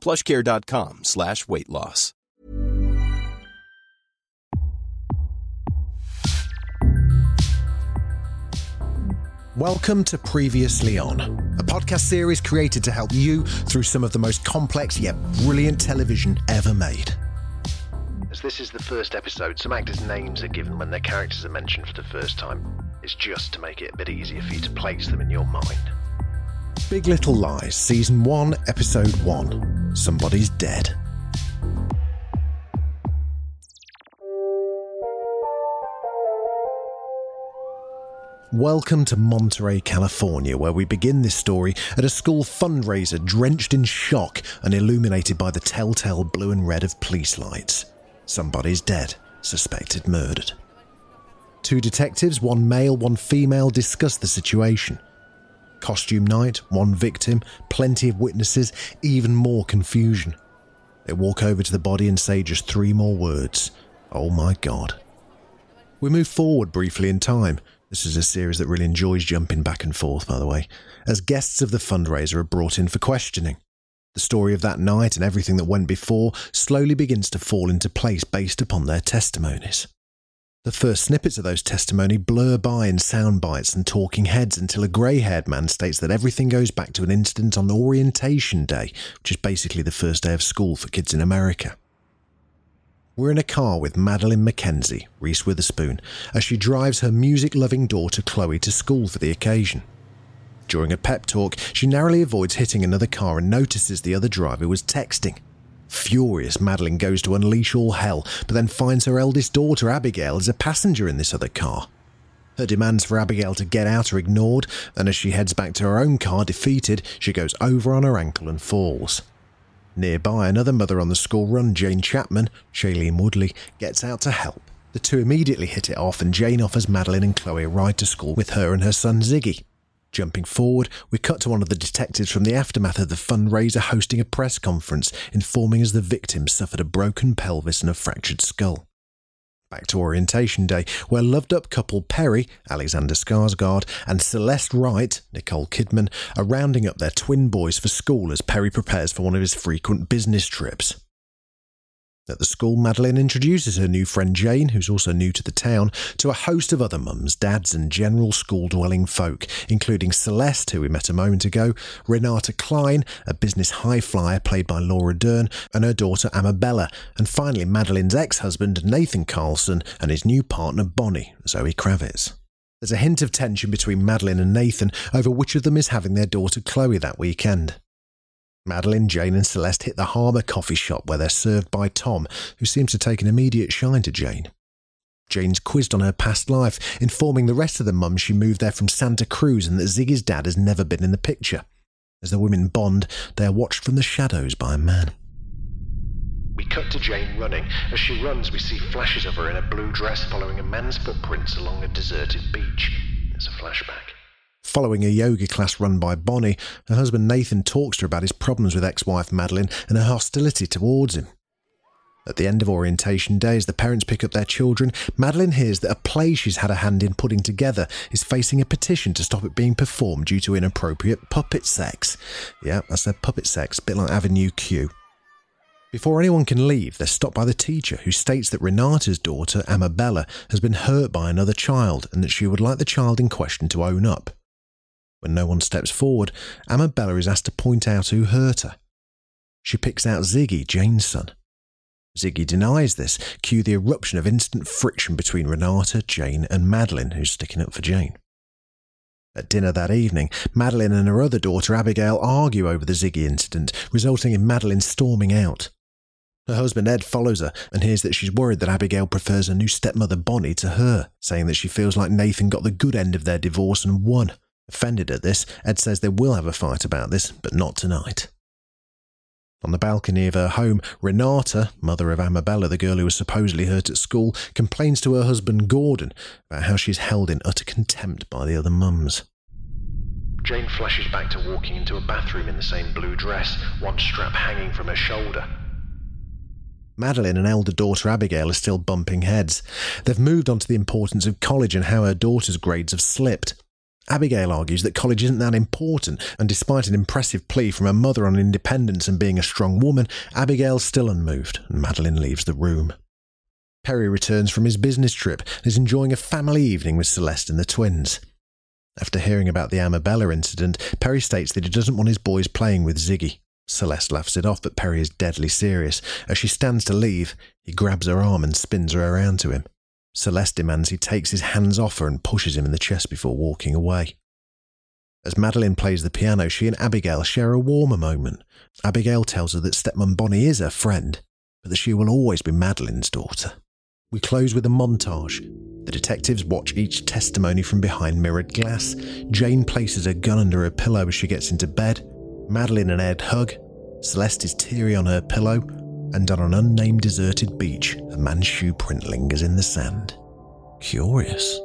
plushcare.com slash weight loss. Welcome to Previously On, a podcast series created to help you through some of the most complex yet brilliant television ever made. As this is the first episode, some actors' names are given when their characters are mentioned for the first time. It's just to make it a bit easier for you to place them in your mind. Big Little Lies, Season 1, Episode 1 Somebody's Dead. Welcome to Monterey, California, where we begin this story at a school fundraiser drenched in shock and illuminated by the telltale blue and red of police lights. Somebody's dead, suspected murdered. Two detectives, one male, one female, discuss the situation. Costume night, one victim, plenty of witnesses, even more confusion. They walk over to the body and say just three more words Oh my god. We move forward briefly in time. This is a series that really enjoys jumping back and forth, by the way, as guests of the fundraiser are brought in for questioning. The story of that night and everything that went before slowly begins to fall into place based upon their testimonies. The first snippets of those testimony blur by in sound bites and talking heads until a grey haired man states that everything goes back to an incident on Orientation Day, which is basically the first day of school for kids in America. We're in a car with Madeline Mackenzie, Reese Witherspoon, as she drives her music loving daughter Chloe to school for the occasion. During a pep talk, she narrowly avoids hitting another car and notices the other driver was texting. Furious, Madeline goes to unleash all hell, but then finds her eldest daughter Abigail as a passenger in this other car. Her demands for Abigail to get out are ignored, and as she heads back to her own car defeated, she goes over on her ankle and falls. Nearby, another mother on the school run, Jane Chapman, Shailene Woodley, gets out to help. The two immediately hit it off, and Jane offers Madeline and Chloe a ride to school with her and her son Ziggy. Jumping forward, we cut to one of the detectives from the aftermath of the fundraiser hosting a press conference, informing us the victim suffered a broken pelvis and a fractured skull. Back to orientation day, where loved up couple Perry, Alexander Skarsgård, and Celeste Wright, Nicole Kidman, are rounding up their twin boys for school as Perry prepares for one of his frequent business trips. At the school, Madeline introduces her new friend Jane, who's also new to the town, to a host of other mums, dads, and general school dwelling folk, including Celeste, who we met a moment ago, Renata Klein, a business high flyer played by Laura Dern, and her daughter Amabella, and finally Madeline's ex husband Nathan Carlson and his new partner Bonnie, Zoe Kravitz. There's a hint of tension between Madeline and Nathan over which of them is having their daughter Chloe that weekend. Madeline, Jane, and Celeste hit the Harbour coffee shop where they're served by Tom, who seems to take an immediate shine to Jane. Jane's quizzed on her past life, informing the rest of the mums she moved there from Santa Cruz and that Ziggy's dad has never been in the picture. As the women bond, they are watched from the shadows by a man. We cut to Jane running. As she runs, we see flashes of her in a blue dress following a man's footprints along a deserted beach. There's a flashback. Following a yoga class run by Bonnie, her husband Nathan talks to her about his problems with ex wife Madeline and her hostility towards him. At the end of orientation day, as the parents pick up their children, Madeline hears that a play she's had a hand in putting together is facing a petition to stop it being performed due to inappropriate puppet sex. Yeah, I said puppet sex, a bit like Avenue Q. Before anyone can leave, they're stopped by the teacher, who states that Renata's daughter, Amabella, has been hurt by another child and that she would like the child in question to own up. When no one steps forward, Amabella is asked to point out who hurt her. She picks out Ziggy, Jane's son. Ziggy denies this, cue the eruption of instant friction between Renata, Jane, and Madeline, who's sticking up for Jane. At dinner that evening, Madeline and her other daughter Abigail argue over the Ziggy incident, resulting in Madeline storming out. Her husband Ed follows her and hears that she's worried that Abigail prefers her new stepmother Bonnie to her, saying that she feels like Nathan got the good end of their divorce and won. Offended at this, Ed says they will have a fight about this, but not tonight. On the balcony of her home, Renata, mother of Amabella, the girl who was supposedly hurt at school, complains to her husband Gordon about how she's held in utter contempt by the other mums. Jane flashes back to walking into a bathroom in the same blue dress, one strap hanging from her shoulder. Madeline and elder daughter Abigail are still bumping heads. They've moved on to the importance of college and how her daughter's grades have slipped. Abigail argues that college isn't that important, and despite an impressive plea from her mother on independence and being a strong woman, Abigail's still unmoved, and Madeline leaves the room. Perry returns from his business trip and is enjoying a family evening with Celeste and the twins. After hearing about the Amabella incident, Perry states that he doesn't want his boys playing with Ziggy. Celeste laughs it off, but Perry is deadly serious. As she stands to leave, he grabs her arm and spins her around to him. Celeste demands he takes his hands off her and pushes him in the chest before walking away. As Madeline plays the piano, she and Abigail share a warmer moment. Abigail tells her that stepmom Bonnie is her friend, but that she will always be Madeline's daughter. We close with a montage. The detectives watch each testimony from behind mirrored glass. Jane places a gun under her pillow as she gets into bed. Madeline and Ed hug. Celeste is teary on her pillow, and on an unnamed deserted beach, a man's shoe print lingers in the sand. Curious.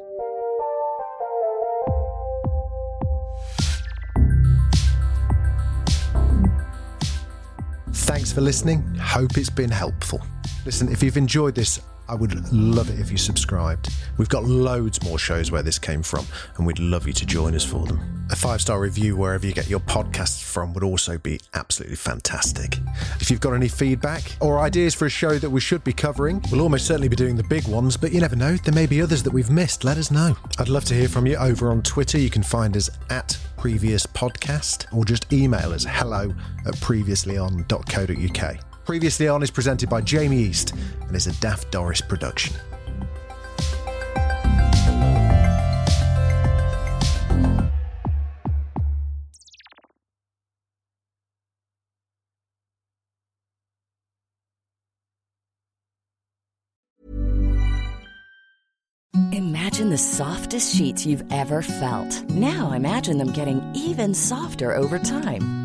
Thanks for listening. Hope it's been helpful. Listen, if you've enjoyed this, I would love it if you subscribed. We've got loads more shows where this came from, and we'd love you to join us for them. A five star review wherever you get your podcasts from would also be absolutely fantastic. If you've got any feedback or ideas for a show that we should be covering, we'll almost certainly be doing the big ones, but you never know, there may be others that we've missed. Let us know. I'd love to hear from you over on Twitter. You can find us at previous podcast or just email us hello at previouslyon.co.uk. Previously On is presented by Jamie East and is a Daft Doris production. Imagine the softest sheets you've ever felt. Now imagine them getting even softer over time.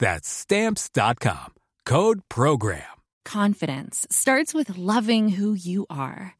That's stamps.com. Code program. Confidence starts with loving who you are.